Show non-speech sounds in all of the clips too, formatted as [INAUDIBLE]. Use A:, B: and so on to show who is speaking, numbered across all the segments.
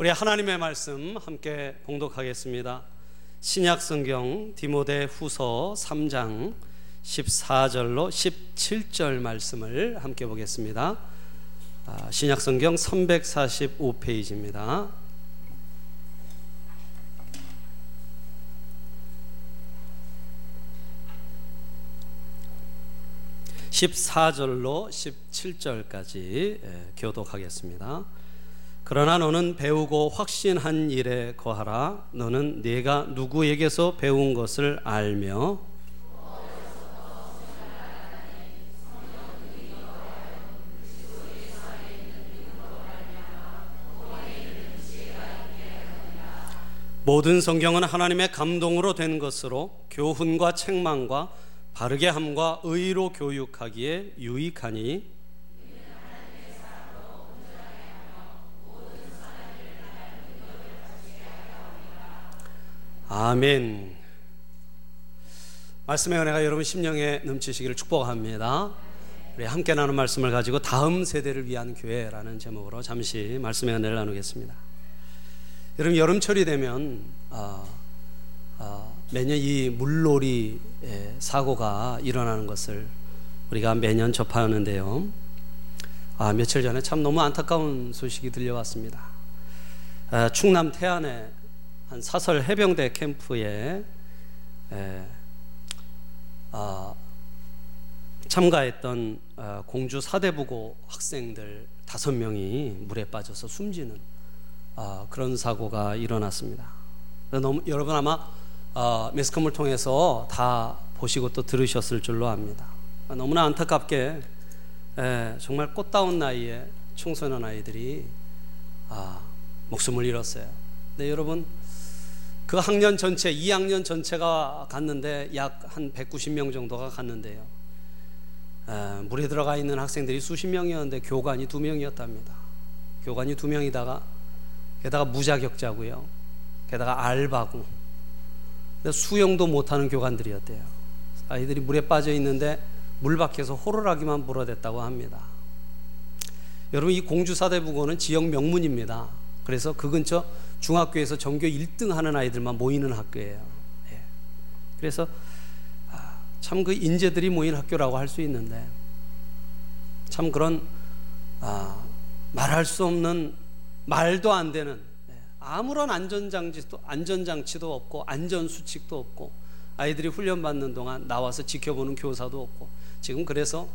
A: 우리 하나님의 말씀 함께 봉독하겠습니다. 신약 성경 디모데 후서 3장 14절로 17절 말씀을 함께 보겠습니다. 아, 신약 성경 345페이지입니다. 14절로 17절까지 교독하겠습니다. 그러나 너는 배우고 확신한 일에 거하라. 너는 네가 누구에게서 배운 것을 알며 모든 성경은 하나님의 감동으로 된 것으로 교훈과 책망과 바르게 함과 의로 교육하기에 유익하니 아멘. 말씀의 은혜가 여러분 심령에 넘치시기를 축복합니다. 우리 함께 나눈 말씀을 가지고 다음 세대를 위한 교회라는 제목으로 잠시 말씀의 은혜를 나누겠습니다. 여러분 여름철이 되면 아, 아, 매년 이 물놀이 사고가 일어나는 것을 우리가 매년 접하는데요. 아, 며칠 전에 참 너무 안타까운 소식이 들려왔습니다. 아, 충남 태안에 한 사설 해병대 캠프에 에, 아, 참가했던 아, 공주 사대부고 학생들 다섯 명이 물에 빠져서 숨지는 아, 그런 사고가 일어났습니다. 너무, 여러분 아마 아, 매스컴을 통해서 다 보시고 또 들으셨을 줄로 압니다. 너무나 안타깝게 에, 정말 꽃다운 나이에 청소년 아이들이 아, 목숨을 잃었어요. 네, 여러분 그 학년 전체, 2학년 전체가 갔는데 약 한 190명 정도가 갔는데요. 에, 물에 들어가 있는 학생들이 수십 명이었는데 교관이 두 명이었답니다. 교관이 두 명이다가 게다가 무자격자고요. 게다가 알바고 수영도 못하는 교관들이었대요. 아이들이 물에 빠져 있는데 물 밖에서 호루라기만 불어댔다고 합니다. 여러분 이 공주사대부고는 지역 명문입니다. 그래서 그 근처 중학교에서 전교 1등 하는 아이들만 모이는 학교예요. 예. 그래서 아, 참그 인재들이 모인 학교라고 할 수 있는데 참 그런 아, 말할 수 없는 말도 안 되는 예. 아무런 안전장치도 안전장치도 없고 안전수칙도 없고 아이들이 훈련받는 동안 나와서 지켜보는 교사도 없고 지금 그래서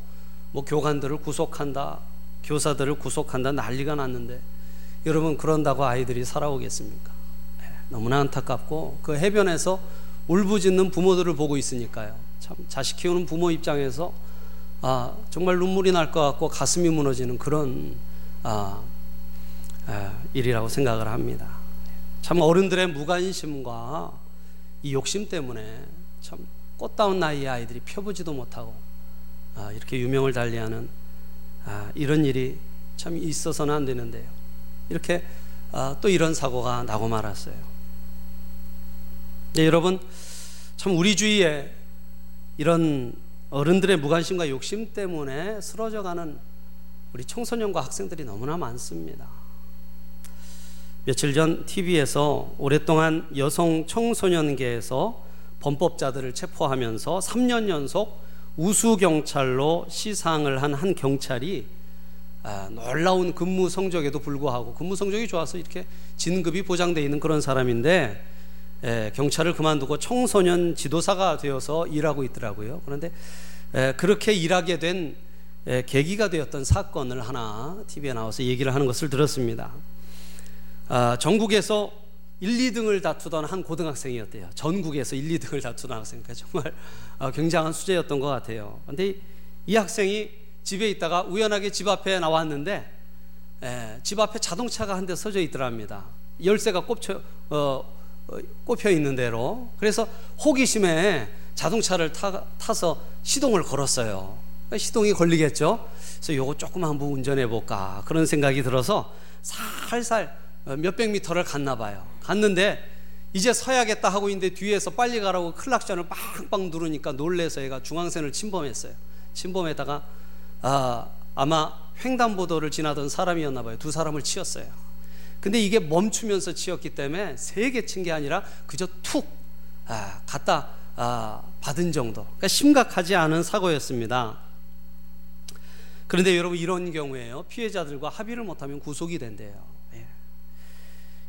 A: 뭐 교관들을 구속한다 교사들을 구속한다 난리가 났는데 여러분 그런다고 아이들이 살아오겠습니까? 네, 너무나 안타깝고 그 해변에서 울부짖는 부모들을 보고 있으니까요. 참 자식 키우는 부모 입장에서 아, 정말 눈물이 날 것 같고 가슴이 무너지는 그런 아, 아, 일이라고 생각을 합니다. 참 어른들의 무관심과 이 욕심 때문에 참 꽃다운 나이의 아이들이 펴보지도 못하고 아, 이렇게 유명을 달리하는 아, 이런 일이 참 있어서는 안 되는데요. 이렇게 아, 또 이런 사고가 나고 말았어요. 네, 여러분 참 우리 주위에 이런 어른들의 무관심과 욕심 때문에 쓰러져가는 우리 청소년과 학생들이 너무나 많습니다. 며칠 전 TV에서 오랫동안 여성 청소년계에서 범법자들을 체포하면서 3년 연속 우수 경찰로 시상을 한 한 경찰이 아, 놀라운 근무 성적에도 불구하고 근무 성적이 좋아서 이렇게 진급이 보장되어 있는 그런 사람인데 에, 경찰을 그만두고 청소년 지도사가 되어서 일하고 있더라고요. 그런데 에, 그렇게 일하게 된 에, 계기가 되었던 사건을 하나 TV에 나와서 얘기를 하는 것을 들었습니다. 아, 전국에서 1, 2등을 다투던 한 고등학생이었대요. 전국에서 1, 2등을 다투던 학생. 정말 아, 굉장한 수재였던 것 같아요. 그런데 이 학생이 집에 있다가 우연하게 집 앞에 나왔는데 에, 집 앞에 자동차가 한 대 서져 있더랍니다. 열쇠가 꼽혀 어, 어, 꼽혀 있는 대로 그래서 호기심에 자동차를 타, 타서 시동을 걸었어요. 시동이 걸리겠죠. 그래서 요거 조금 한번 운전해 볼까 그런 생각이 들어서 살살 어, 몇백 미터를 갔나 봐요. 갔는데 이제 서야겠다 하고 있는데 뒤에서 빨리 가라고 클락션을 빵빵 누르니까 놀래서 얘가 중앙선을 침범했어요. 침범했다가 아, 아마 횡단보도를 지나던 사람이었나 봐요. 두 사람을 치었어요. 근데 이게 멈추면서 치였기 때문에 세게 친게 아니라 그저 툭 아, 갖다 아, 받은 정도. 그러니까 심각하지 않은 사고였습니다. 그런데 여러분 이런 경우에요. 피해자들과 합의를 못하면 구속이 된대요. 예.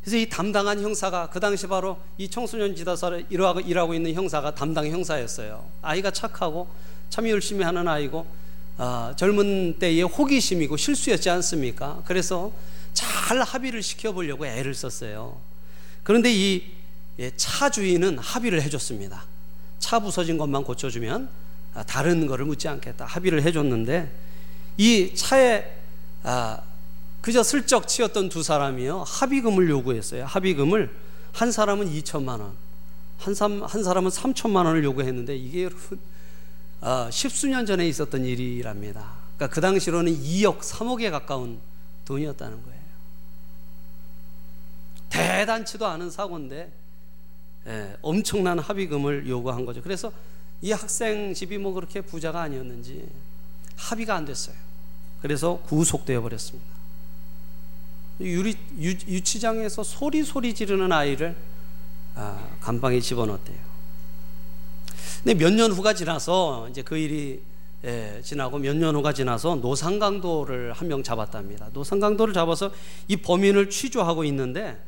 A: 그래서 이 담당한 형사가 그 당시 바로 이 청소년 지도사를 일하고, 일하고 있는 형사가 담당 형사였어요. 아이가 착하고 참 열심히 하는 아이고 어, 젊은 때의 호기심이고 실수였지 않습니까? 그래서 잘 합의를 시켜보려고 애를 썼어요. 그런데 이 예, 차주인은 합의를 해줬습니다. 차 부서진 것만 고쳐주면 아, 다른 거를 묻지 않겠다. 합의를 해줬는데 이 차에 아, 그저 슬쩍 치였던 두 사람이요 합의금을 요구했어요. 합의금을 한 사람은 2천만 원, 한, 사람, 한 사람은 3천만 원을 요구했는데 이게 여러분 어, 십수년 전에 있었던 일이랍니다. 그러니까 그 당시로는 2억, 3억에 가까운 돈이었다는 거예요. 대단치도 않은 사고인데 예, 엄청난 합의금을 요구한 거죠. 그래서 이 학생 집이 뭐 그렇게 부자가 아니었는지 합의가 안 됐어요. 그래서 구속되어 버렸습니다. 유리, 유, 유치장에서 소리 소리 지르는 아이를 아, 감방에 집어넣었대요. 근데 몇 년 후가 지나서 이제 그 일이 예, 지나고 몇 년 후가 지나서 노상강도를 한 명 잡았답니다. 노상강도를 잡아서 이 범인을 취조하고 있는데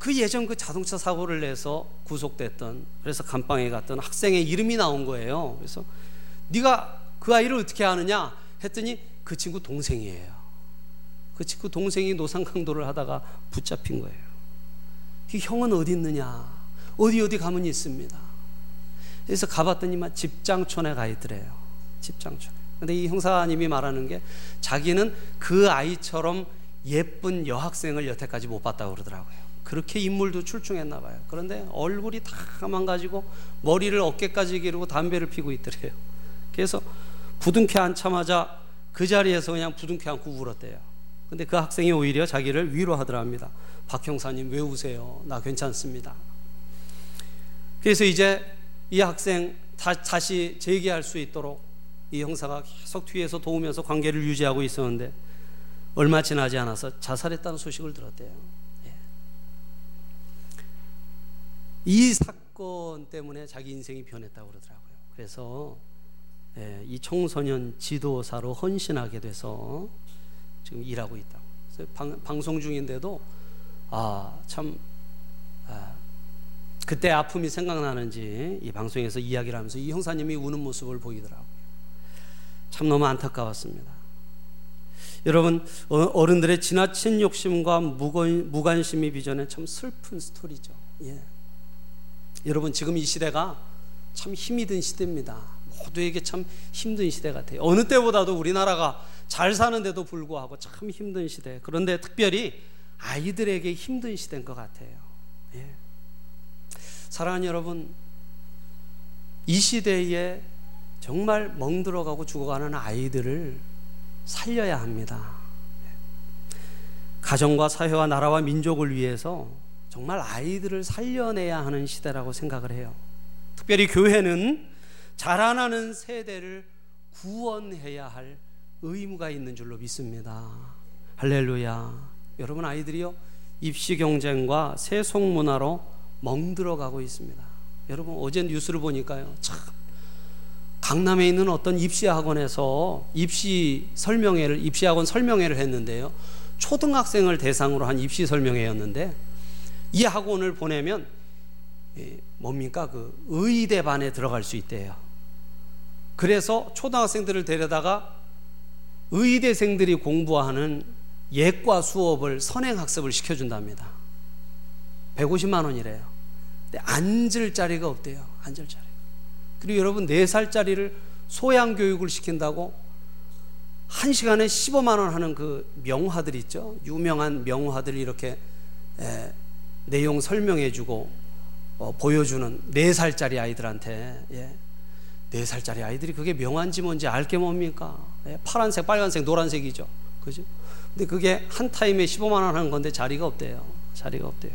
A: 그 예전 그 자동차 사고를 내서 구속됐던 그래서 감방에 갔던 학생의 이름이 나온 거예요. 그래서 네가 그 아이를 어떻게 아느냐 했더니 그 친구 동생이에요. 그 친구 동생이 노상강도를 하다가 붙잡힌 거예요. 그 형은 어디 있느냐? 어디 어디 가면 있습니다. 그래서 가봤더니만 집장촌에 가 있더래요. 집장촌. 근데 이 형사님이 말하는 게 자기는 그 아이처럼 예쁜 여학생을 여태까지 못 봤다고 그러더라고요. 그렇게 인물도 출중했나 봐요. 그런데 얼굴이 다 망가지고 머리를 어깨까지 기르고 담배를 피고 있더래요. 그래서 부둥켜 앉자마자 그 자리에서 그냥 부둥켜 안고 울었대요. 근데 그 학생이 오히려 자기를 위로하더랍니다. 박 형사님 왜 우세요? 나 괜찮습니다. 그래서 이제 이 학생 다, 다시 재기할 수 있도록 이 형사가 계속 뒤에서 도우면서 관계를 유지하고 있었는데 얼마 지나지 않아서 자살했다는 소식을 들었대요. 예. 이 사건 때문에 자기 인생이 변했다고 그러더라고요. 그래서 예, 이 청소년 지도사로 헌신하게 돼서 지금 일하고 있다고. 방, 방송 중인데도 아 참 아, 그때 아픔이 생각나는지 이 방송에서 이야기를 하면서 이 형사님이 우는 모습을 보이더라고요. 참 너무 안타까웠습니다. 여러분 어, 어른들의 지나친 욕심과 무관, 무관심이 비전에 참 슬픈 스토리죠. 예. 여러분 지금 이 시대가 참 힘이 든 시대입니다. 모두에게 참 힘든 시대 같아요. 어느 때보다도 우리나라가 잘 사는데도 불구하고 참 힘든 시대. 그런데 특별히 아이들에게 힘든 시대인 것 같아요. 예. 사랑하는 여러분, 이 시대에 정말 멍들어가고 죽어가는 아이들을 살려야 합니다. 가정과 사회와 나라와 민족을 위해서 정말 아이들을 살려내야 하는 시대라고 생각을 해요. 특별히 교회는 자라나는 세대를 구원해야 할 의무가 있는 줄로 믿습니다. 할렐루야. 여러분 아이들이요 입시 경쟁과 세속 문화로 멍들어가고 있습니다. 여러분 어제 뉴스를 보니까요 참 강남에 있는 어떤 입시 학원에서 입시 설명회를 입시 학원 설명회를 했는데요 초등학생을 대상으로 한 입시 설명회였는데 이 학원을 보내면 뭡니까 그 의대반에 들어갈 수 있대요. 그래서 초등학생들을 데려다가 의대생들이 공부하는 예과 수업을 선행 학습을 시켜준답니다. 150만 원이래요. 근데 앉을 자리가 없대요. 앉을 자리. 그리고 여러분 4살짜리를 소양 교육을 시킨다고 한 시간에 15만 원 하는 그 명화들 있죠. 유명한 명화들 이렇게 에, 내용 설명해 주고 어, 보여주는 4살짜리 아이들한테 예. 4살짜리 아이들이 그게 명화인지 뭔지 알게 뭡니까? 예, 파란색, 빨간색, 노란색이죠. 그죠? 근데 그게 한 타임에 15만 원 하는 건데 자리가 없대요. 자리가 없대요.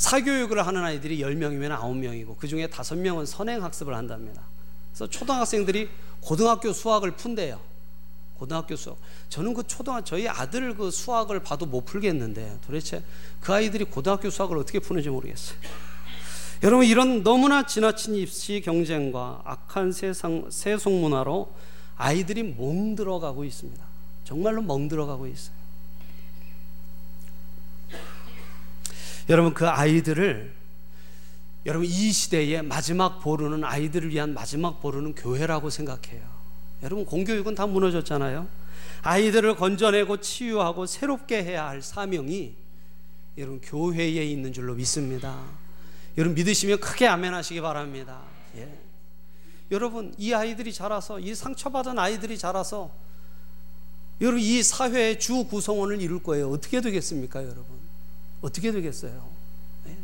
A: 사교육을 하는 아이들이 10명이면 9명이고 그 중에 5명은 선행 학습을 한답니다. 그래서 초등학생들이 고등학교 수학을 푼대요. 고등학교 수학. 저는 그 초등학 저희 아들 그 수학을 봐도 못 풀겠는데 도대체 그 아이들이 고등학교 수학을 어떻게 푸는지 모르겠어요. 여러분 이런 너무나 지나친 입시 경쟁과 악한 세상 세속 문화로 아이들이 멍들어가고 있습니다. 정말로 멍들어가고 있어요. 여러분 그 아이들을 여러분 이 시대의 마지막 보루는 아이들을 위한 마지막 보루는 교회라고 생각해요. 여러분 공교육은 다 무너졌잖아요. 아이들을 건져내고 치유하고 새롭게 해야 할 사명이 여러분 교회에 있는 줄로 믿습니다. 여러분 믿으시면 크게 아멘하시기 바랍니다. 예. 여러분 이 아이들이 자라서 이 상처받은 아이들이 자라서 여러분 이 사회의 주 구성원을 이룰 거예요. 어떻게 되겠습니까, 여러분? 어떻게 되겠어요? 예.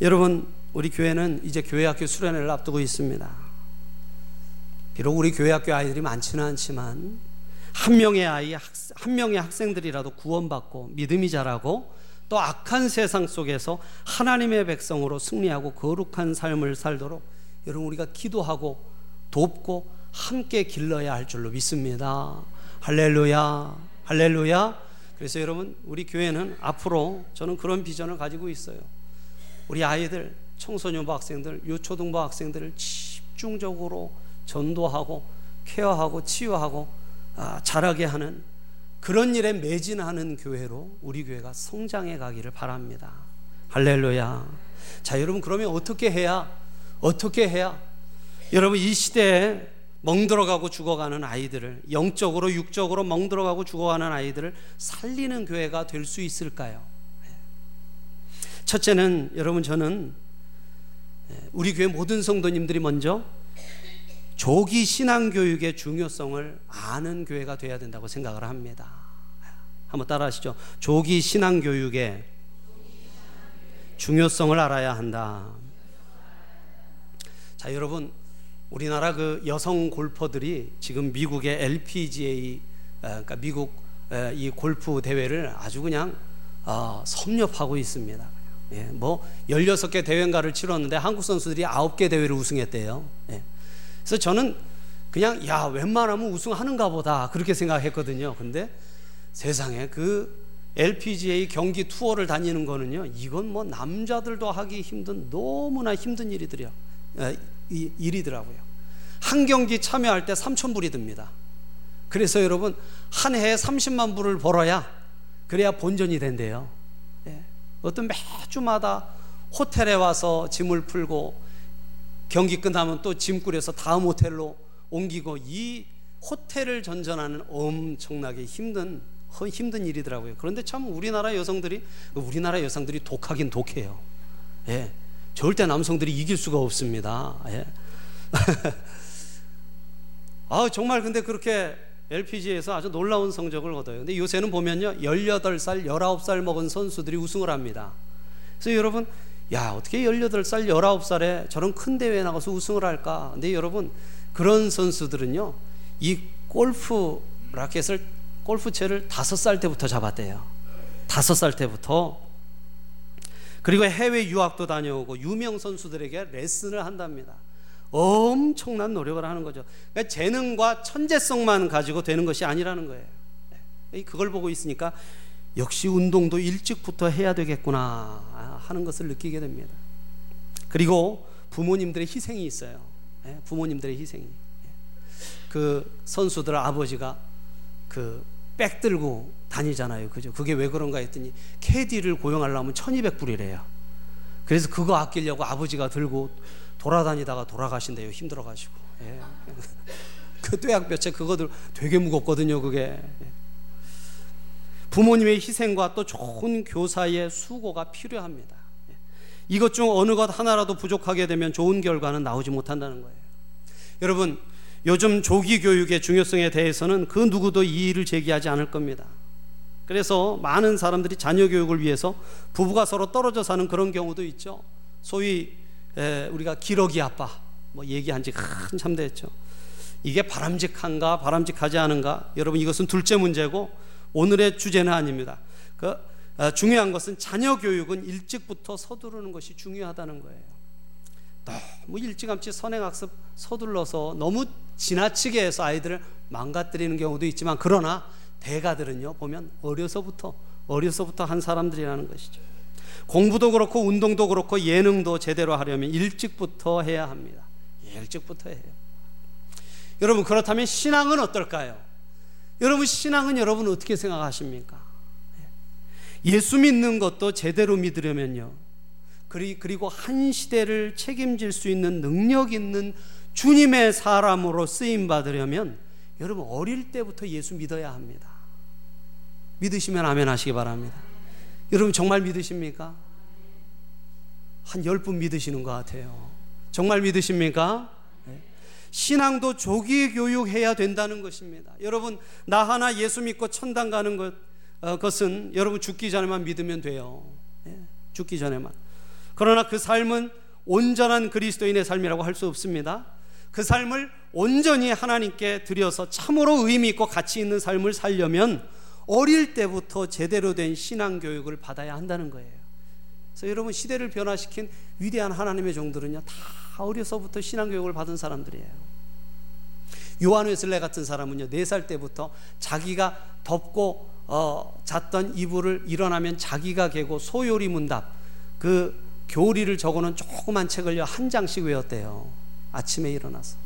A: 여러분 우리 교회는 이제 교회학교 수련회를 앞두고 있습니다. 비록 우리 교회학교 아이들이 많지는 않지만 한 명의 아이, 한 명의 학생들이라도 구원받고 믿음이 자라고 또 악한 세상 속에서 하나님의 백성으로 승리하고 거룩한 삶을 살도록 여러분 우리가 기도하고 돕고 함께 길러야 할 줄로 믿습니다. 할렐루야. 할렐루야. 그래서 여러분 우리 교회는 앞으로 저는 그런 비전을 가지고 있어요. 우리 아이들, 청소년부 학생들, 유초등부 학생들을 집중적으로 전도하고 케어하고 치유하고 아, 자라게 하는 그런 일에 매진하는 교회로 우리 교회가 성장해 가기를 바랍니다. 할렐루야. 자, 여러분 그러면 어떻게 해야 어떻게 해야 여러분 이 시대에 멍들어가고 죽어가는 아이들을 영적으로 육적으로 멍들어가고 죽어가는 아이들을 살리는 교회가 될 수 있을까요? 첫째는 여러분 저는 우리 교회 모든 성도님들이 먼저 조기 신앙 교육의 중요성을 아는 교회가 돼야 된다고 생각을 합니다. 한번 따라하시죠. 조기 신앙 교육의 중요성을 알아야 한다. 자, 여러분 우리나라 그 여성 골퍼들이 지금 미국의 LPGA 그러니까 미국 이 골프 대회를 아주 그냥 어, 섭렵하고 있습니다. 예, 뭐 16개 대회인가를 치렀는데 한국 선수들이 9개 대회를 우승했대요. 예. 그래서 저는 그냥 야 웬만하면 우승하는가 보다 그렇게 생각했거든요. 근데 세상에 그 LPGA 경기 투어를 다니는 거는요. 이건 뭐 남자들도 하기 힘든 너무나 힘든 일이더요. 일이더라고요. 한 경기 참여할 때 3천 불이 듭니다. 그래서 여러분 한 해에 30만 불을 벌어야 그래야 본전이 된대요. 예. 어떤 매주마다 호텔에 와서 짐을 풀고 경기 끝나면 또 짐 꾸려서 다음 호텔로 옮기고 이 호텔을 전전하는 엄청나게 힘든 힘든 일이더라고요. 그런데 참 우리나라 여성들이 우리나라 여성들이 독하긴 독해요. 예. 절대 남성들이 이길 수가 없습니다. 예. [LAUGHS] 아, 정말 근데 그렇게 LPG에서 아주 놀라운 성적을 얻어요. 근데 요새는 보면요. 18살, 19살 먹은 선수들이 우승을 합니다. 그래서 여러분 야, 어떻게 18살, 19살에 저런 큰 대회에 나가서 우승을 할까? 근데 여러분, 그런 선수들은요, 이 골프 라켓을, 골프채를 다섯 살 때부터 잡았대요. 다섯 살 때부터. 그리고 해외 유학도 다녀오고 유명 선수들에게 레슨을 한답니다. 엄청난 노력을 하는 거죠. 그러니까 재능과 천재성만 가지고 되는 것이 아니라는 거예요. 네. 그걸 보고 있으니까 역시 운동도 일찍부터 해야 되겠구나 하는 것을 느끼게 됩니다. 그리고 부모님들의 희생이 있어요. 예, 부모님들의 희생이. 예. 그 선수들 아버지가 그 백 들고 다니잖아요. 그죠? 그게 왜 그런가 했더니 캐디를 고용하려면 1200불이래요. 그래서 그거 아끼려고 아버지가 들고 돌아다니다가 돌아가신대요. 힘들어가지고. 예. [LAUGHS] 그 뙤약볕에 그거들 되게 무겁거든요. 그게. 예. 부모님의 희생과 또 좋은 교사의 수고가 필요합니다. 예. 이것 중 어느 것 하나라도 부족하게 되면 좋은 결과는 나오지 못한다는 거예요. 여러분, 요즘 조기 교육의 중요성에 대해서는 그 누구도 이의를 제기하지 않을 겁니다. 그래서 많은 사람들이 자녀 교육을 위해서 부부가 서로 떨어져 사는 그런 경우도 있죠. 소위 우리가 기러기 아빠 뭐 얘기한 지 한참 됐죠. 이게 바람직한가 바람직하지 않은가 여러분 이것은 둘째 문제고 오늘의 주제는 아닙니다. 그 중요한 것은 자녀 교육은 일찍부터 서두르는 것이 중요하다는 거예요. 너무 일찌감치 선행학습 서둘러서 너무 지나치게 해서 아이들을 망가뜨리는 경우도 있지만 그러나 대가들은요 보면 어려서부터 어려서부터 한 사람들이라는 것이죠. 공부도 그렇고 운동도 그렇고 예능도 제대로 하려면 일찍부터 해야 합니다. 일찍부터 해요. 여러분 그렇다면 신앙은 어떨까요? 여러분 신앙은 여러분 어떻게 생각하십니까? 예수 믿는 것도 제대로 믿으려면요. 그리고 한 시대를 책임질 수 있는 능력 있는 주님의 사람으로 쓰임 받으려면 여러분 어릴 때부터 예수 믿어야 합니다. 믿으시면 아멘 하시기 바랍니다. 여러분 정말 믿으십니까? 한 열 분 믿으시는 것 같아요. 정말 믿으십니까? 네. 신앙도 조기 교육해야 된다는 것입니다. 여러분 나 하나 예수 믿고 천당 가는 것, 어, 것은 여러분 죽기 전에만 믿으면 돼요. 네. 죽기 전에만. 그러나 그 삶은 온전한 그리스도인의 삶이라고 할 수 없습니다. 그 삶을 온전히 하나님께 드려서 참으로 의미 있고 가치 있는 삶을 살려면 어릴 때부터 제대로 된 신앙 교육을 받아야 한다는 거예요. 그래서 여러분 시대를 변화시킨 위대한 하나님의 종들은요 다 어려서부터 신앙 교육을 받은 사람들이에요. 요한 웨슬레 같은 사람은요 네살 때부터 자기가 덮고 어, 잤던 이불을 일어나면 자기가 개고 소요리 문답 그 교리를 적어놓은 조그만 책을요 한 장씩 외웠대요. 아침에 일어나서.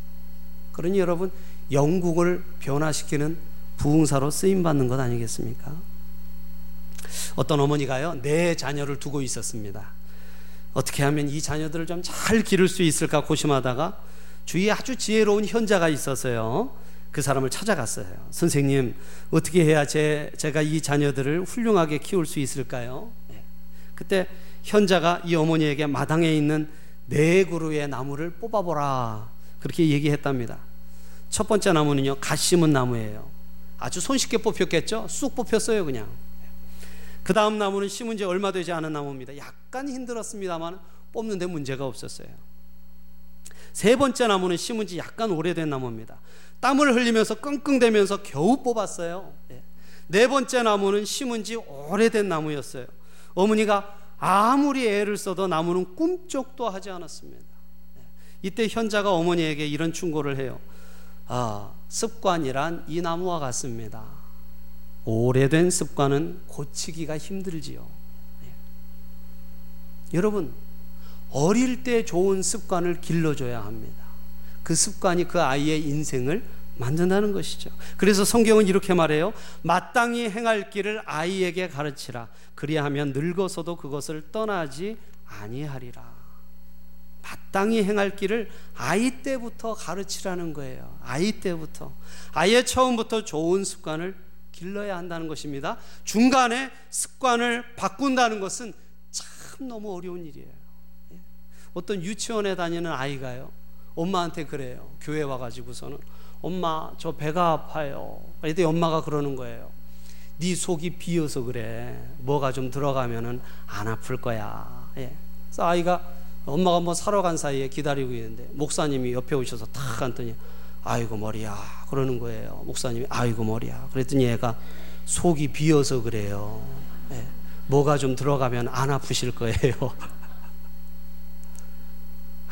A: 그러니 여러분 영국을 변화시키는 부흥사로 쓰임 받는 것 아니겠습니까? 어떤 어머니가요, 네 자녀를 두고 있었습니다. 어떻게 하면 이 자녀들을 좀 잘 기를 수 있을까 고심하다가 주위에 아주 지혜로운 현자가 있어서요. 그 사람을 찾아갔어요. 선생님, 어떻게 해야 제, 제가 이 자녀들을 훌륭하게 키울 수 있을까요? 네. 그때 현자가 이 어머니에게 마당에 있는 네 그루의 나무를 뽑아보라. 그렇게 얘기했답니다. 첫 번째 나무는요, 갓 심은 나무예요. 아주 손쉽게 뽑혔겠죠? 쑥 뽑혔어요, 그냥. 그 다음 나무는 심은 지 얼마 되지 않은 나무입니다. 약간 힘들었습니다만 뽑는데 문제가 없었어요. 세 번째 나무는 심은 지 약간 오래된 나무입니다. 땀을 흘리면서 끙끙대면서 겨우 뽑았어요. 예. 네 번째 나무는 심은 지 오래된 나무였어요. 어머니가 아무리 애를 써도 나무는 꿈쩍도 하지 않았습니다. 예. 이때 현자가 어머니에게 이런 충고를 해요. 아, 습관이란 이 나무와 같습니다. 오래된 습관은 고치기가 힘들지요. 예. 여러분, 어릴 때 좋은 습관을 길러줘야 합니다. 그 습관이 그 아이의 인생을 만든다는 것이죠. 그래서 성경은 이렇게 말해요. 마땅히 행할 길을 아이에게 가르치라. 그리하면 늙어서도 그것을 떠나지 아니하리라. 마땅히 행할 길을 아이 때부터 가르치라는 거예요. 아이 때부터. 아예 처음부터 좋은 습관을 길러야 한다는 것입니다. 중간에 습관을 바꾼다는 것은 참 너무 어려운 일이에요. 예. 어떤 유치원에 다니는 아이가요. 엄마한테 그래요. 교회 와가지고서는 엄마 저 배가 아파요. 이때 엄마가 그러는 거예요. 네 속이 비어서 그래. 뭐가 좀 들어가면은 안 아플 거야. 예. 그래서 아이가 엄마가 뭐 사러 간 사이에 기다리고 있는데 목사님이 옆에 오셔서 탁 앉더니 아이고 머리야 그러는 거예요. 목사님이 아이고 머리야. 그랬더니 얘가 속이 비어서 그래요. 네. 뭐가 좀 들어가면 안 아프실 거예요. [LAUGHS]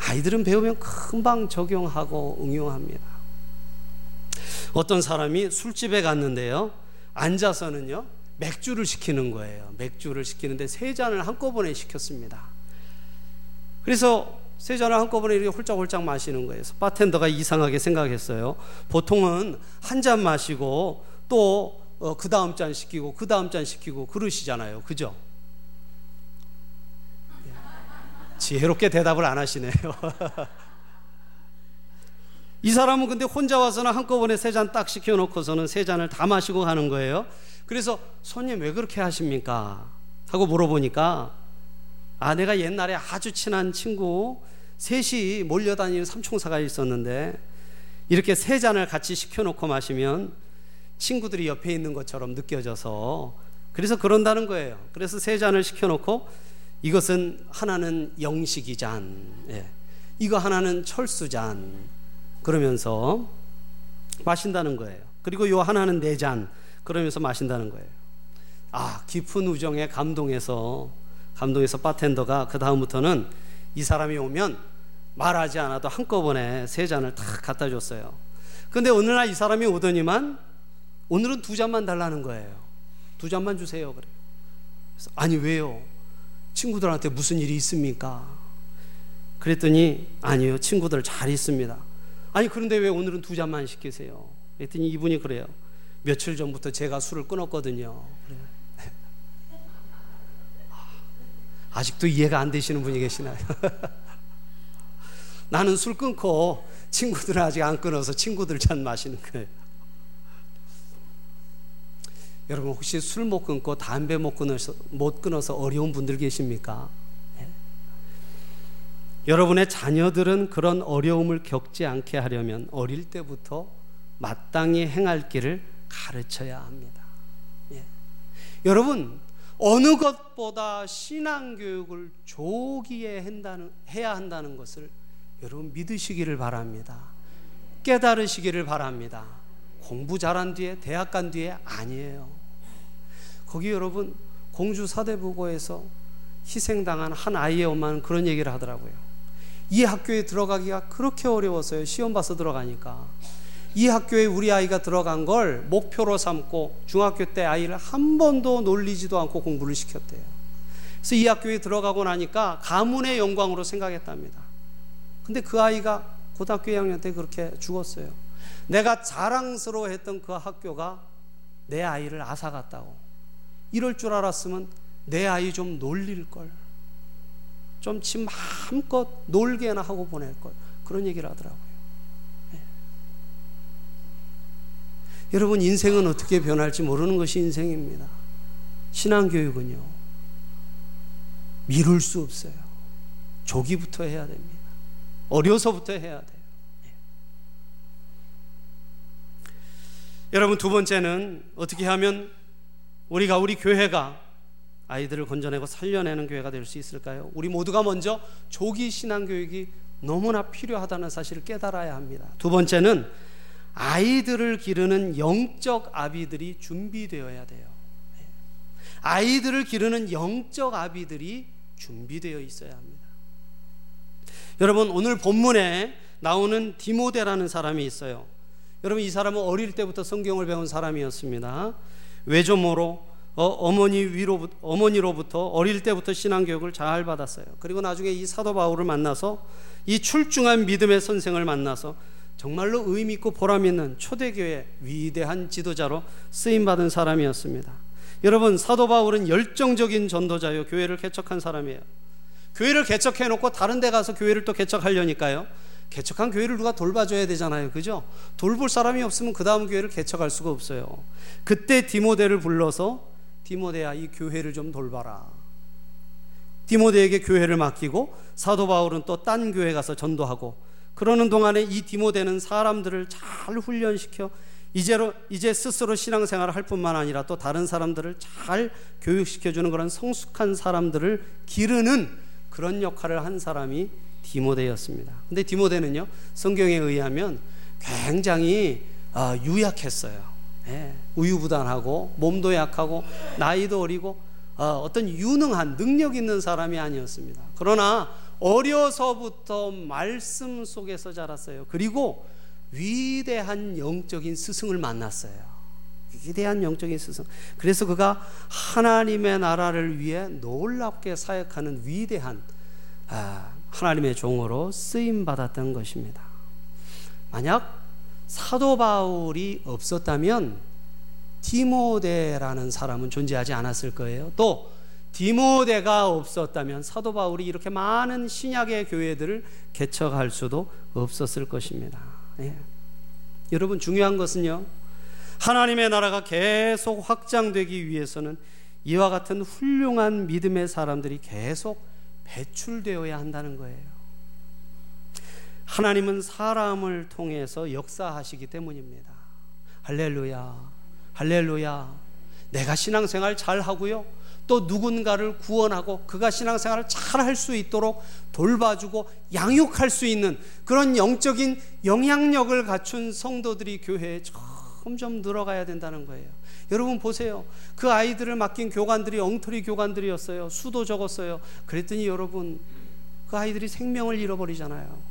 A: 아이들은 배우면 금방 적용하고 응용합니다. 어떤 사람이 술집에 갔는데요. 앉아서는요. 맥주를 시키는 거예요. 맥주를 시키는데 세 잔을 한꺼번에 시켰습니다. 그래서 세 잔을 한꺼번에 이렇게 홀짝홀짝 마시는 거예요. 바텐더가 이상하게 생각했어요. 보통은 한 잔 마시고 또그 어, 다음 잔 시키고 그 다음 잔 시키고 그러시잖아요. 그죠? 지혜롭게 대답을 안 하시네요. [LAUGHS] 이 사람은 근데 혼자 와서는 한꺼번에 세 잔 딱 시켜놓고서는 세 잔을 다 마시고 가는 거예요. 그래서 손님 왜 그렇게 하십니까? 하고 물어보니까 아, 내가 옛날에 아주 친한 친구 셋이 몰려다니는 삼총사가 있었는데 이렇게 세 잔을 같이 시켜놓고 마시면 친구들이 옆에 있는 것처럼 느껴져서 그래서 그런다는 거예요. 그래서 세 잔을 시켜놓고 이것은 하나는 영식이 잔, 예. 이거 하나는 철수 잔 그러면서 마신다는 거예요. 그리고 요 하나는 네 잔 그러면서 마신다는 거예요. 아 깊은 우정에 감동해서 감동해서 바텐더가 그 다음부터는 이 사람이 오면 말하지 않아도 한꺼번에 세 잔을 다 갖다 줬어요. 근데 어느 날 이 사람이 오더니만 오늘은 두 잔만 달라는 거예요. 두 잔만 주세요. 그래. 아니 왜요? 친구들한테 무슨 일이 있습니까? 그랬더니 아니요. 친구들 잘 있습니다. 아니 그런데 왜 오늘은 두 잔만 시키세요? 그랬더니 이분이 그래요. 며칠 전부터 제가 술을 끊었거든요. 그래. 아직도 이해가 안 되시는 분이 계시나요? [LAUGHS] 나는 술 끊고 친구들은 아직 안 끊어서 친구들 잔 마시는 거예요. 여러분 혹시 술 못 끊고 담배 못 끊어서 못 끊어서 어려운 분들 계십니까? 네. 여러분의 자녀들은 그런 어려움을 겪지 않게 하려면 어릴 때부터 마땅히 행할 길을 가르쳐야 합니다. 예. 여러분 어느 것보다 신앙 교육을 조기에 한다는, 해야 한다는 것을 여러분 믿으시기를 바랍니다. 깨달으시기를 바랍니다. 공부 잘한 뒤에 대학 간 뒤에 아니에요. 거기 여러분 공주 사대부고에서 희생당한 한 아이의 엄마는 그런 얘기를 하더라고요. 이 학교에 들어가기가 그렇게 어려웠어요. 시험 봐서 들어가니까. 이 학교에 우리 아이가 들어간 걸 목표로 삼고 중학교 때 아이를 한 번도 놀리지도 않고 공부를 시켰대요. 그래서 이 학교에 들어가고 나니까 가문의 영광으로 생각했답니다. 근데 그 아이가 고등학교 2학년 때 그렇게 죽었어요. 내가 자랑스러워 했던 그 학교가 내 아이를 앗아갔다고. 이럴 줄 알았으면 내 아이 좀 놀릴 걸. 좀 지 마음껏 놀게나 하고 보낼 걸. 그런 얘기를 하더라고요. 네. 여러분, 인생은 어떻게 변할지 모르는 것이 인생입니다. 신앙 교육은요, 미룰 수 없어요. 조기부터 해야 됩니다. 어려서부터 해야 돼요. 예. 여러분 두 번째는 어떻게 하면 우리가 우리 교회가 아이들을 건져내고 살려내는 교회가 될 수 있을까요? 우리 모두가 먼저 조기 신앙 교육이 너무나 필요하다는 사실을 깨달아야 합니다. 두 번째는 아이들을 기르는 영적 아비들이 준비되어야 돼요. 예. 아이들을 기르는 영적 아비들이 준비되어 있어야 합니다. 여러분 오늘 본문에 나오는 디모데라는 사람이 있어요. 여러분 이 사람은 어릴 때부터 성경을 배운 사람이었습니다. 외조모로 어, 머니 위로 어머니로부터 어릴 때부터 신앙 교육을 잘 받았어요. 그리고 나중에 이 사도 바울을 만나서 이 출중한 믿음의 선생을 만나서 정말로 의미 있고 보람 있는 초대교회 위대한 지도자로 쓰임 받은 사람이었습니다. 여러분 사도 바울은 열정적인 전도자요 교회를 개척한 사람이에요. 교회를 개척해 놓고 다른 데 가서 교회를 또 개척하려니까요. 개척한 교회를 누가 돌봐줘야 되잖아요. 그죠? 돌볼 사람이 없으면 그 다음 교회를 개척할 수가 없어요. 그때 디모데를 불러서 디모데야 이 교회를 좀 돌봐라. 디모데에게 교회를 맡기고 사도 바울은 또 딴 교회 가서 전도하고 그러는 동안에 이 디모데는 사람들을 잘 훈련시켜 이제로 이제 스스로 신앙생활을 할 뿐만 아니라 또 다른 사람들을 잘 교육시켜 주는 그런 성숙한 사람들을 기르는 그런 역할을 한 사람이 디모데였습니다. 근데 디모데는요, 성경에 의하면 굉장히 어, 유약했어요. 예, 우유부단하고 몸도 약하고 나이도 어리고 어, 떤 유능한 능력 있는 사람이 아니었습니다. 그러나 어려서부터 말씀 속에서 자랐어요. 그리고 위대한 영적인 스승을 만났어요. 위대한 영적인 스승. 그래서 그가 하나님의 나라를 위해 놀랍게 사역하는 위대한 아, 하나님의 종으로 쓰임 받았던 것입니다. 만약 사도 바울이 없었다면 디모데라는 사람은 존재하지 않았을 거예요. 또 디모데가 없었다면 사도 바울이 이렇게 많은 신약의 교회들을 개척할 수도 없었을 것입니다. 예. 여러분 중요한 것은요. 하나님의 나라가 계속 확장되기 위해서는 이와 같은 훌륭한 믿음의 사람들이 계속 배출되어야 한다는 거예요. 하나님은 사람을 통해서 역사하시기 때문입니다. 할렐루야, 할렐루야. 내가 신앙생활 잘 하고요. 또 누군가를 구원하고 그가 신앙생활을 잘 할 수 있도록 돌봐주고 양육할 수 있는 그런 영적인 영향력을 갖춘 성도들이 교회에 점점 늘어가야 된다는 거예요. 여러분 보세요. 그 아이들을 맡긴 교관들이 엉터리 교관들이었어요. 수도 적었어요. 그랬더니 여러분 그 아이들이 생명을 잃어버리잖아요.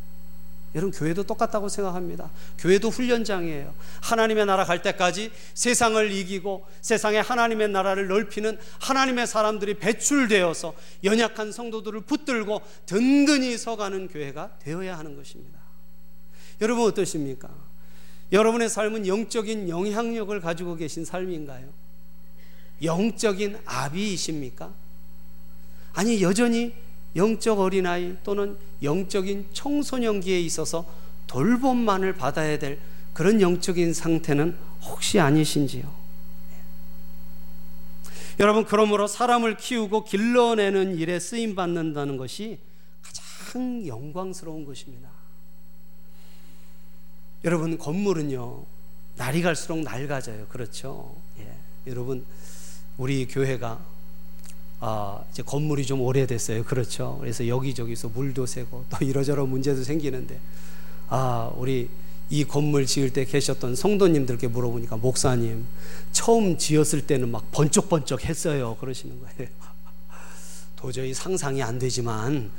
A: 여러분 교회도 똑같다고 생각합니다. 교회도 훈련장이에요. 하나님의 나라 갈 때까지 세상을 이기고 세상에 하나님의 나라를 넓히는 하나님의 사람들이 배출되어서 연약한 성도들을 붙들고 든든히 서가는 교회가 되어야 하는 것입니다. 여러분 어떠십니까? 여러분의 삶은 영적인 영향력을 가지고 계신 삶인가요? 영적인 아비이십니까? 아니 여전히 영적 어린아이 또는 영적인 청소년기에 있어서 돌봄만을 받아야 될 그런 영적인 상태는 혹시 아니신지요? 여러분, 그러므로 사람을 키우고 길러내는 일에 쓰임 받는다는 것이 가장 영광스러운 것입니다. 여러분, 건물은요, 날이 갈수록 낡아져요. 그렇죠? 예. 여러분, 우리 교회가 아, 이제 건물이 좀 오래됐어요. 그렇죠. 그래서 여기저기서 물도 새고 또 이러저러 문제도 생기는데 아, 우리 이 건물 지을 때 계셨던 성도님들께 물어보니까 목사님 처음 지었을 때는 막 번쩍번쩍 했어요. 그러시는 거예요. [LAUGHS] 도저히 상상이 안 되지만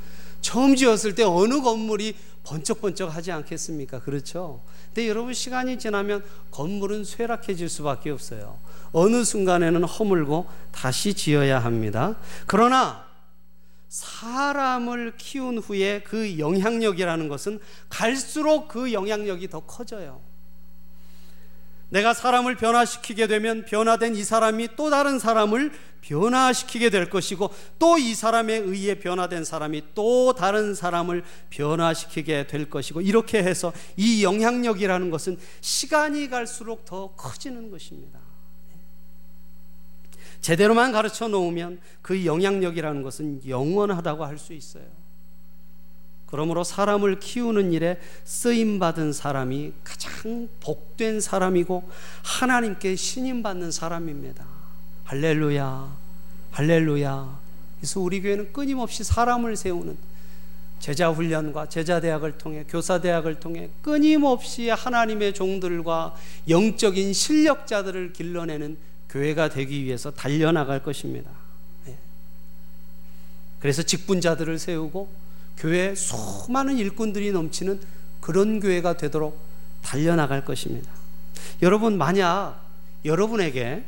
A: 처음 지었을 때 어느 건물이 번쩍번쩍 하지 않겠습니까? 그렇죠? 근데 여러분 시간이 지나면 건물은 쇠락해질 수밖에 없어요. 어느 순간에는 허물고 다시 지어야 합니다. 그러나 사람을 키운 후에 그 영향력이라는 것은 갈수록 그 영향력이 더 커져요. 내가 사람을 변화시키게 되면 변화된 이 사람이 또 다른 사람을 변화시키게 될 것이고 또 이 사람에 의해 변화된 사람이 또 다른 사람을 변화시키게 될 것이고 이렇게 해서 이 영향력이라는 것은 시간이 갈수록 더 커지는 것입니다. 제대로만 가르쳐 놓으면 그 영향력이라는 것은 영원하다고 할 수 있어요. 그러므로 사람을 키우는 일에 쓰임 받은 사람이 가장 복된 사람이고 하나님께 신임 받는 사람입니다. 할렐루야. 할렐루야. 그래서 우리 교회는 끊임없이 사람을 세우는 제자 훈련과 제자 대학을 통해 교사 대학을 통해 끊임없이 하나님의 종들과 영적인 실력자들을 길러내는 교회가 되기 위해서 달려나갈 것입니다. 네. 그래서 직분자들을 세우고 교회 수많은 일꾼들이 넘치는 그런 교회가 되도록 달려나갈 것입니다. 여러분 만약 여러분에게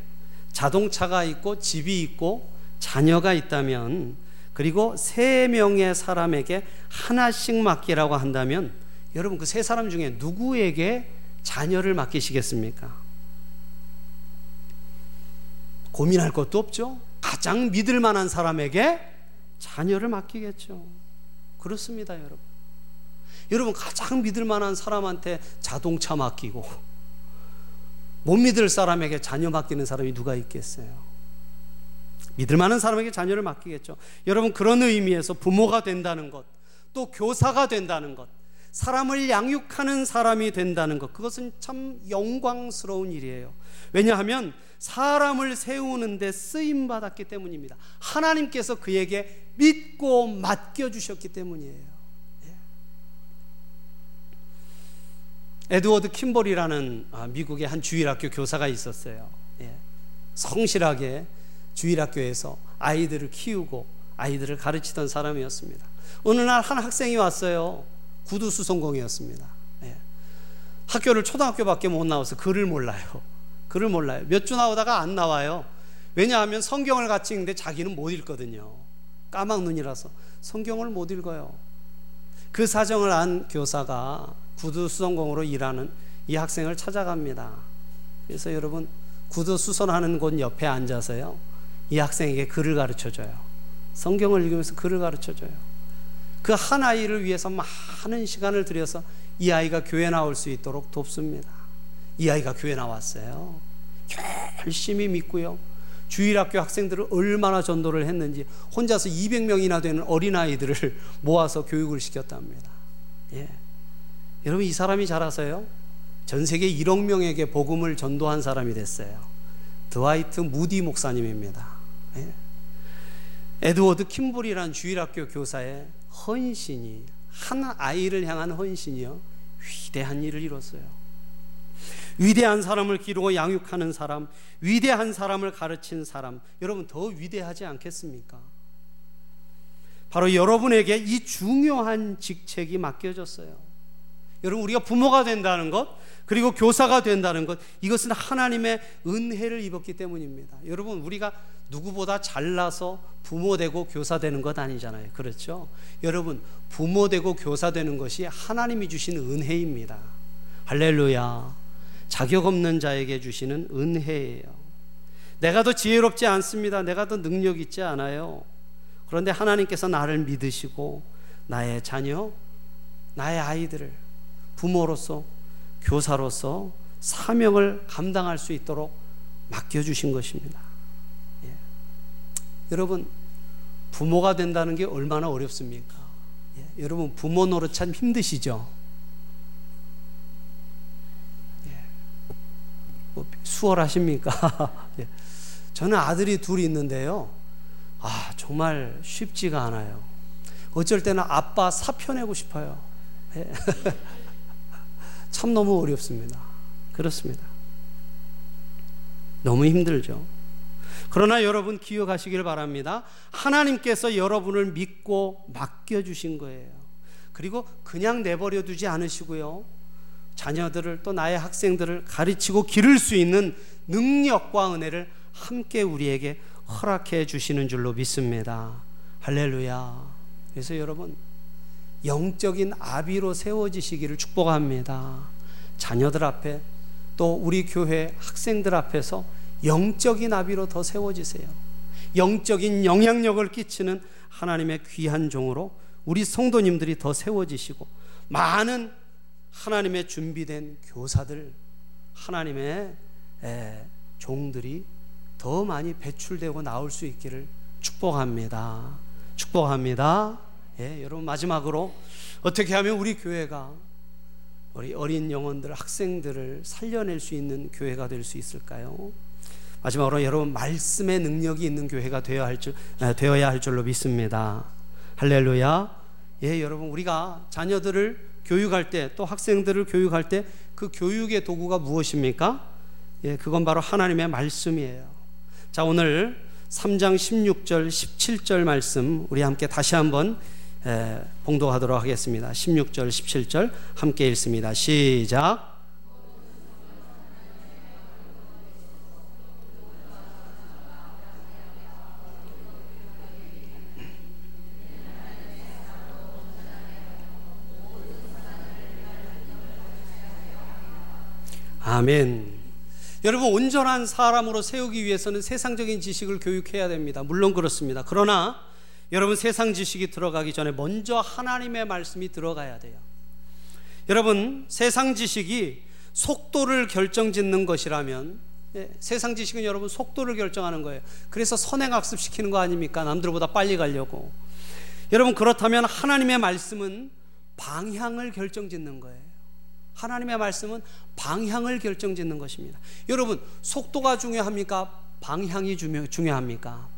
A: 자동차가 있고 집이 있고 자녀가 있다면 그리고 세 명의 사람에게 하나씩 맡기라고 한다면 여러분 그 세 사람 중에 누구에게 자녀를 맡기시겠습니까? 고민할 것도 없죠. 가장 믿을 만한 사람에게 자녀를 맡기겠죠. 그렇습니다, 여러분. 여러분 가장 믿을 만한 사람한테 자동차 맡기고 못 믿을 사람에게 자녀 맡기는 사람이 누가 있겠어요? 믿을 만한 사람에게 자녀를 맡기겠죠. 여러분 그런 의미에서 부모가 된다는 것, 또 교사가 된다는 것, 사람을 양육하는 사람이 된다는 것, 그것은 참 영광스러운 일이에요. 왜냐하면 사람을 세우는데 쓰임 받았기 때문입니다. 하나님께서 그에게 믿고 맡겨 주셨기 때문이에요. 예. 에드워드 킴볼이라는 아, 미국의 한 주일학교 교사가 있었어요. 예. 성실하게 주일학교에서 아이들을 키우고 아이들을 가르치던 사람이었습니다. 어느 날 한 학생이 왔어요. 구두 수 성공이었습니다. 예. 학교를 초등학교밖에 못 나와서 글을 몰라요. 글을 몰라요. 몇 주 나오다가 안 나와요. 왜냐하면 성경을 같이 읽는데 자기는 못 읽거든요. 까막눈이라서 성경을 못 읽어요. 그 사정을 안 교사가 구두 수성공으로 일하는 이 학생을 찾아갑니다. 그래서 여러분 구두 수선하는 곳 옆에 앉아서요. 이 학생에게 글을 가르쳐 줘요. 성경을 읽으면서 글을 가르쳐 줘요. 그 한 아이를 위해서 많은 시간을 들여서 이 아이가 교회 나올 수 있도록 돕습니다. 이 아이가 교회 나왔어요. 열심히 믿고요. 주일학교 학생들을 얼마나 전도를 했는지 혼자서 200명이나 되는 어린아이들을 [LAUGHS] 모아서 교육을 시켰답니다. 예. 여러분 이 사람이 자라서요. 전 세계 1억 명에게 복음을 전도한 사람이 됐어요. 드와이트 무디 목사님입니다. 예. 에드워드 킴볼이란 주일학교 교사의 헌신이 한 아이를 향한 헌신이요 위대한 일을 이뤘어요. 위대한 사람을 기르고 양육하는 사람, 위대한 사람을 가르친 사람, 여러분 더 위대하지 않겠습니까? 바로 여러분에게 이 중요한 직책이 맡겨졌어요. 여러분 우리가 부모가 된다는 것 그리고 교사가 된다는 것 이것은 하나님의 은혜를 입었기 때문입니다. 여러분 우리가 누구보다 잘나서 부모 되고 교사 되는 것 아니잖아요. 그렇죠? 여러분 부모 되고 교사 되는 것이 하나님이 주신 은혜입니다. 할렐루야. 자격 없는 자에게 주시는 은혜예요. 내가 더 지혜롭지 않습니다. 내가 더 능력 있지 않아요. 그런데 하나님께서 나를 믿으시고 나의 자녀, 나의 아이들을 부모로서 교사로서 사명을 감당할 수 있도록 맡겨주신 것입니다. 예. 여러분, 부모가 된다는 게 얼마나 어렵습니까? 예. 여러분, 부모 노릇 참 힘드시죠? 예. 뭐 수월하십니까? [LAUGHS] 예. 저는 아들이 둘이 있는데요. 아, 정말 쉽지가 않아요. 어쩔 때는 아빠 사표 내고 싶어요. 예. [LAUGHS] 참 너무 어렵습니다. 그렇습니다. 너무 힘들죠. 그러나 여러분 기억하시길 바랍니다. 하나님께서 여러분을 믿고 맡겨주신 거예요. 그리고 그냥 내버려 두지 않으시고요. 자녀들을 또 나의 학생들을 가르치고 기를 수 있는 능력과 은혜를 함께 우리에게 허락해 주시는 줄로 믿습니다. 할렐루야. 그래서 여러분, 영적인 아비로 세워지시기를 축복합니다. 자녀들 앞에 또 우리 교회 학생들 앞에서 영적인 아비로 더 세워지세요. 영적인 영향력을 끼치는 하나님의 귀한 종으로 우리 성도님들이 더 세워지시고 많은 하나님의 준비된 교사들, 하나님의 종들이 더 많이 배출되고 나올 수 있기를 축복합니다. 축복합니다. 예, 여러분 마지막으로 어떻게 하면 우리 교회가 우리 어린 영혼들, 학생들을 살려낼 수 있는 교회가 될 수 있을까요? 마지막으로 여러분 말씀의 능력이 있는 교회가 되어야 할 줄, 되어야 할 줄로 믿습니다. 할렐루야. 예, 여러분 우리가 자녀들을 교육할 때 또 학생들을 교육할 때 그 교육의 도구가 무엇입니까? 예, 그건 바로 하나님의 말씀이에요. 자, 오늘 3장 16절, 17절 말씀 우리 함께 다시 한번 봉독하도록 하겠습니다. 16절, 17절 함께 읽습니다. 시작. 아멘. 여러분 온전한 사람으로 세우기 위해서는 세상적인 지식을 교육해야 됩니다. 물론 그렇습니다. 그러나 여러분 세상 지식이 들어가기 전에 먼저 하나님의 말씀이 들어가야 돼요. 여러분 세상 지식이 속도를 결정짓는 것이라면 예, 세상 지식은 여러분 속도를 결정하는 거예요. 그래서 선행학습 시키는 거 아닙니까? 남들보다 빨리 가려고. 여러분 그렇다면 하나님의 말씀은 방향을 결정짓는 거예요. 하나님의 말씀은 방향을 결정짓는 것입니다. 여러분 속도가 중요합니까? 방향이 중요합니까?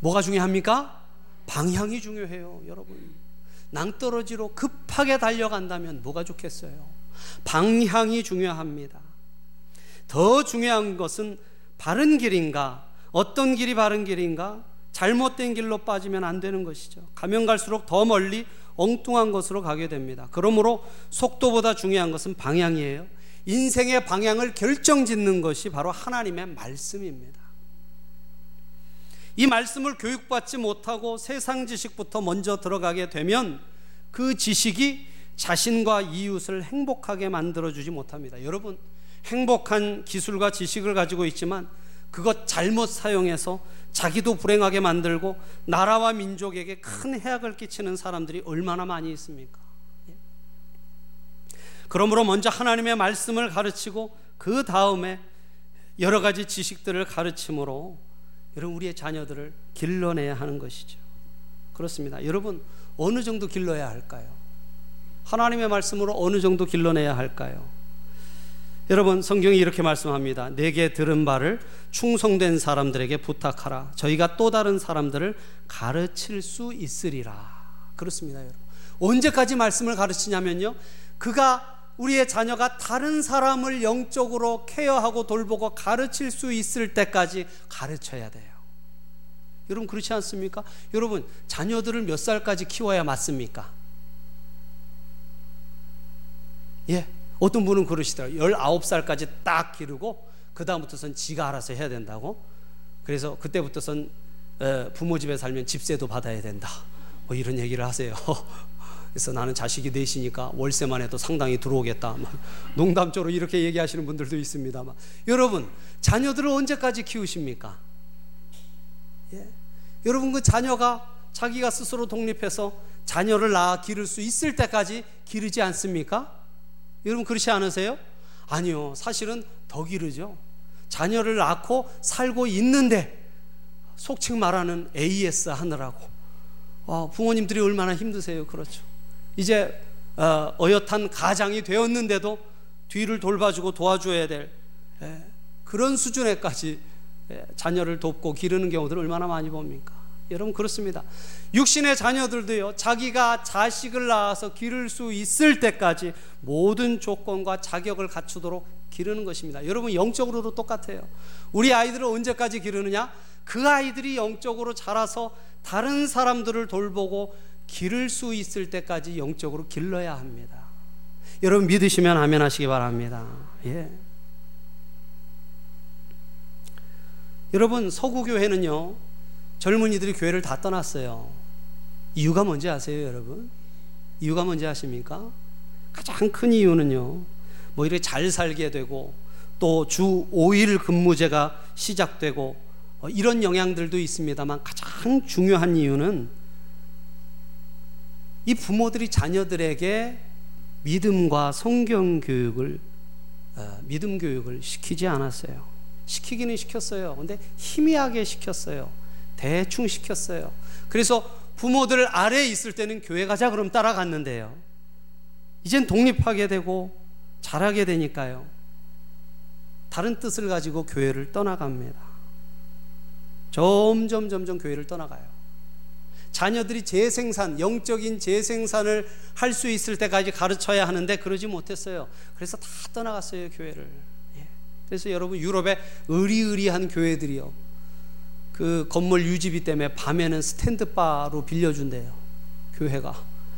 A: 뭐가 중요합니까? 방향이 중요해요, 여러분. 낭떠러지로 급하게 달려간다면 뭐가 좋겠어요? 방향이 중요합니다. 더 중요한 것은 바른 길인가? 어떤 길이 바른 길인가? 잘못된 길로 빠지면 안 되는 것이죠. 가면 갈수록 더 멀리 엉뚱한 것으로 가게 됩니다. 그러므로 속도보다 중요한 것은 방향이에요. 인생의 방향을 결정 짓는 것이 바로 하나님의 말씀입니다. 이 말씀을 교육받지 못하고 세상 지식부터 먼저 들어가게 되면 그 지식이 자신과 이웃을 행복하게 만들어주지 못합니다. 여러분, 행복한 기술과 지식을 가지고 있지만 그것 잘못 사용해서 자기도 불행하게 만들고 나라와 민족에게 큰 해악을 끼치는 사람들이 얼마나 많이 있습니까? 예. 그러므로 먼저 하나님의 말씀을 가르치고 그 다음에 여러 가지 지식들을 가르침으로 여러분 우리의 자녀들을 길러내야 하는 것이죠. 그렇습니다. 여러분 어느 정도 길러야 할까요? 하나님의 말씀으로 어느 정도 길러내야 할까요? 여러분 성경이 이렇게 말씀합니다. 내게 들은 바를 충성된 사람들에게 부탁하라. 저희가 또 다른 사람들을 가르칠 수 있으리라. 그렇습니다, 여러분. 언제까지 말씀을 가르치냐면요. 그가 우리의 자녀가 다른 사람을 영적으로 케어하고 돌보고 가르칠 수 있을 때까지 가르쳐야 돼요. 여러분 그렇지 않습니까? 여러분 자녀들을 몇 살까지 키워야 맞습니까? 예. 어떤 분은 그러시더라고요. 19살까지 딱 기르고 그다음부터선 지가 알아서 해야 된다고. 그래서 그때부터선 부모 집에 살면 집세도 받아야 된다. 뭐 이런 얘기를 하세요. [LAUGHS] 그래서 나는 자식이 넷이니까 월세만 해도 상당히 들어오겠다. 농담적으로 이렇게 얘기하시는 분들도 있습니다만. 여러분, 자녀들을 언제까지 키우십니까? 예. 여러분, 그 자녀가 자기가 스스로 독립해서 자녀를 낳아 기를 수 있을 때까지 기르지 않습니까? 여러분, 그렇지 않으세요? 아니요. 사실은 더 기르죠. 자녀를 낳고 살고 있는데 속칭 말하는 AS 하느라고 어, 부모님들이 얼마나 힘드세요. 그렇죠. 이제 어, 어엿한 가장이 되었는데도 뒤를 돌봐주고 도와줘야 될 예, 그런 수준에까지 예, 자녀를 돕고 기르는 경우들 얼마나 많이 봅니까? 여러분 그렇습니다. 육신의 자녀들도요, 자기가 자식을 낳아서 기를 수 있을 때까지 모든 조건과 자격을 갖추도록 기르는 것입니다. 여러분 영적으로도 똑같아요. 우리 아이들을 언제까지 기르느냐? 그 아이들이 영적으로 자라서 다른 사람들을 돌보고 기를 수 있을 때까지 영적으로 길러야 합니다. 여러분 믿으시면 아멘 하시기 바랍니다. 예. 여러분 서구교회는요 젊은이들이 교회를 다 떠났어요. 이유가 뭔지 아세요, 여러분? 이유가 뭔지 아십니까? 가장 큰 이유는요. 뭐 이렇게 잘 살게 되고 또 주 5일 근무제가 시작되고 어, 이런 영향들도 있습니다만 가장 중요한 이유는 이 부모들이 자녀들에게 믿음과 성경 교육을 어, 믿음 교육을 시키지 않았어요. 시키기는 시켰어요. 근데 희미하게 시켰어요. 대충 시켰어요. 그래서 부모들 아래에 있을 때는 교회 가자 그럼 따라갔는데요. 이젠 독립하게 되고 잘하게 되니까요. 다른 뜻을 가지고 교회를 떠나갑니다. 점점 점점 교회를 떠나가요. 자녀들이 재생산, 영적인 재생산을 할 수 있을 때까지 가르쳐야 하는데 그러지 못했어요. 그래서 다 떠나갔어요, 교회를. 예. 그래서 여러분 유럽의 의리의리한 교회들이요. 그 건물 유지비 때문에 밤에는 스탠드바로 빌려준대요. 교회가.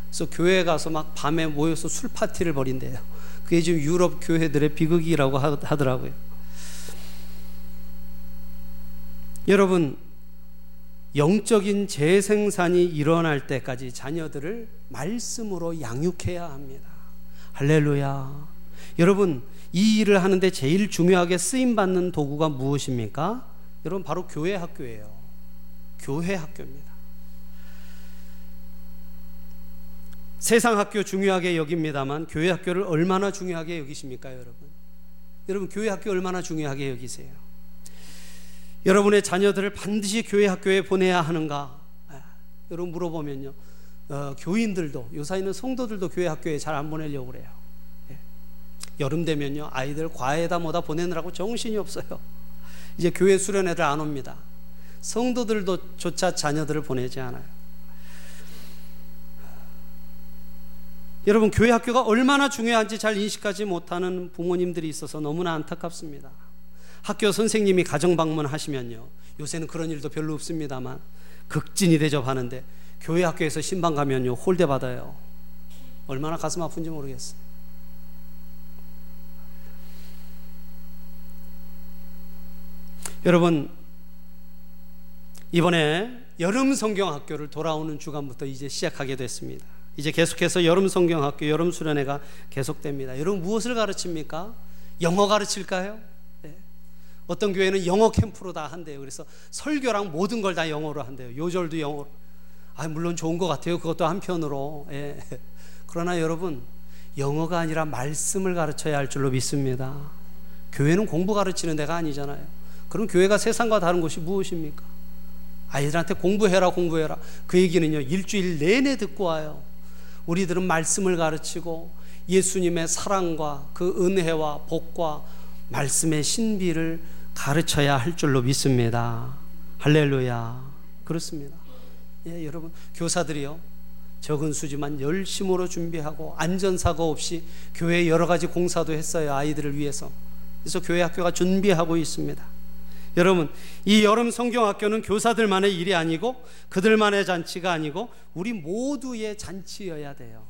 A: 그래서 교회 가서 막 밤에 모여서 술 파티를 벌인대요. 그게 지금 유럽 교회들의 비극이라고 하더라고요. 여러분, 영적인 재생산이 일어날 때까지 자녀들을 말씀으로 양육해야 합니다. 할렐루야. 여러분, 이 일을 하는데 제일 중요하게 쓰임 받는 도구가 무엇입니까? 여러분 바로 교회 학교예요. 교회 학교입니다. 세상 학교 중요하게 여깁니다만 교회 학교를 얼마나 중요하게 여기십니까, 여러분? 여러분 교회 학교 얼마나 중요하게 여기세요? 여러분의 자녀들을 반드시 교회 학교에 보내야 하는가? 아, 여러분 물어보면요. 어, 교인들도 요사이는 성도들도 교회 학교에 잘 안 보내려고 그래요. 예. 여름 되면요 아이들 과외다 뭐다 보내느라고 정신이 없어요. 이제 교회 수련 회를 안 옵니다. 성도들도 조차 자녀들을 보내지 않아요. 여러분, 교회 학교가 얼마나 중요한지 잘 인식하지 못하는 부모님들이 있어서 너무나 안타깝습니다. 학교 선생님이 가정 방문하시면요. 요새는 그런 일도 별로 없습니다만 극진히 대접하는데 교회 학교에서 신방 가면요. 홀대 받아요. 얼마나 가슴 아픈지 모르겠어요. 여러분 이번에 여름 성경 학교를 돌아오는 주간부터 이제 시작하게 됐습니다. 이제 계속해서 여름 성경 학교, 여름 수련회가 계속됩니다. 여러분 무엇을 가르칩니까? 영어 가르칠까요? 네. 어떤 교회는 영어 캠프로 다 한대요. 그래서 설교랑 모든 걸 다 영어로 한대요. 요절도 영어로. 아, 물론 좋은 것 같아요. 그것도 한편으로. 예. [LAUGHS] 그러나 여러분, 영어가 아니라 말씀을 가르쳐야 할 줄로 믿습니다. 교회는 공부 가르치는 데가 아니잖아요. 그럼 교회가 세상과 다른 것이 무엇입니까? 아이들한테 공부해라, 공부해라. 그 얘기는요, 일주일 내내 듣고 와요. 우리들은 말씀을 가르치고 예수님의 사랑과 그 은혜와 복과 말씀의 신비를 가르쳐야 할 줄로 믿습니다. 할렐루야. 그렇습니다. 예, 여러분, 교사들이요. 적은 수지만 열심으로 준비하고 안전사고 없이 교회 여러 가지 공사도 했어요. 아이들을 위해서. 그래서 교회 학교가 준비하고 있습니다. 여러분, 이 여름 성경학교는 교사들만의 일이 아니고 그들만의 잔치가 아니고 우리 모두의 잔치여야 돼요.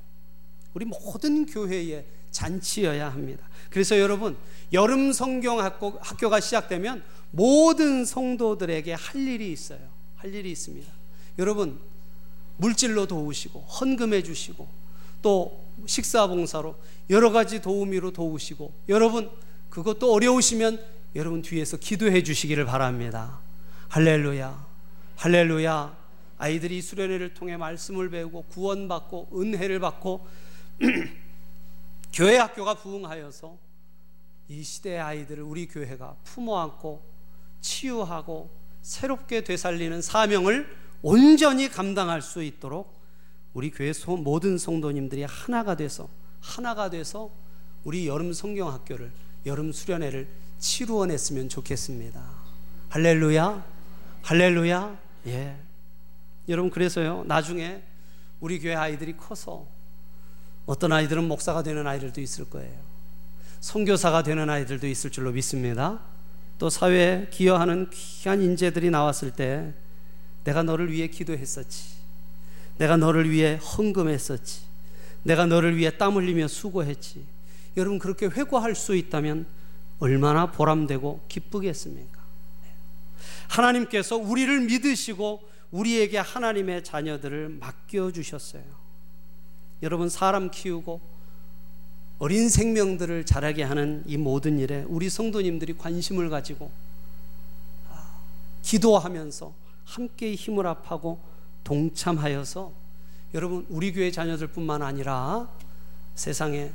A: 우리 모든 교회의 잔치여야 합니다. 그래서 여러분, 여름 성경 학교, 학교가 시작되면 모든 성도들에게 할 일이 있어요. 할 일이 있습니다. 여러분, 물질로 도우시고, 헌금해 주시고, 또 식사 봉사로 여러 가지 도우미로 도우시고, 여러분, 그것도 어려우시면 여러분 뒤에서 기도해 주시기를 바랍니다. 할렐루야. 할렐루야. 아이들이 수련회를 통해 말씀을 배우고 구원받고 은혜를 받고 [CLEARS THROAT] 교회 학교가 부흥하여서 이 시대의 아이들을 우리 교회가 품어 안고 치유하고 새롭게 되살리는 사명을 온전히 감당할 수 있도록 우리 교회 모든 성도님들이 하나가 돼서 하나가 돼서 우리 여름 성경 학교를 여름 수련회를 치루어냈으면 좋겠습니다. 할렐루야, 할렐루야. 예. 여러분 그래서요 나중에 우리 교회 아이들이 커서 어떤 아이들은 목사가 되는 아이들도 있을 거예요. 선교사가 되는 아이들도 있을 줄로 믿습니다. 또 사회에 기여하는 귀한 인재들이 나왔을 때 내가 너를 위해 기도했었지. 내가 너를 위해 헌금했었지. 내가 너를 위해 땀 흘리며 수고했지. 여러분 그렇게 회고할 수 있다면 얼마나 보람되고 기쁘겠습니까? 하나님께서 우리를 믿으시고 우리에게 하나님의 자녀들을 맡겨 주셨어요. 여러분 사람 키우고 어린 생명들을 자라게 하는 이 모든 일에 우리 성도님들이 관심을 가지고 기도하면서 함께 힘을 합하고 동참하여서 여러분 우리 교회 자녀들 뿐만 아니라 세상에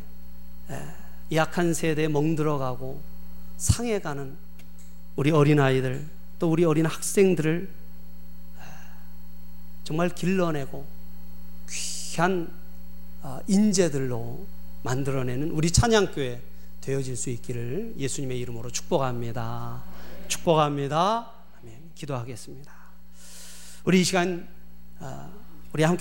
A: 약한 세대에 멍들어가고 상해가는 우리 어린아이들 또 우리 어린 학생들을 정말 길러내고 귀한 아, 인재들로 만들어내는 우리 찬양교회 되어질 수 있기를 예수님의 이름으로 축복합니다. 축복합니다. 기도하겠습니다. 우리 이 시간 아, 우리 함께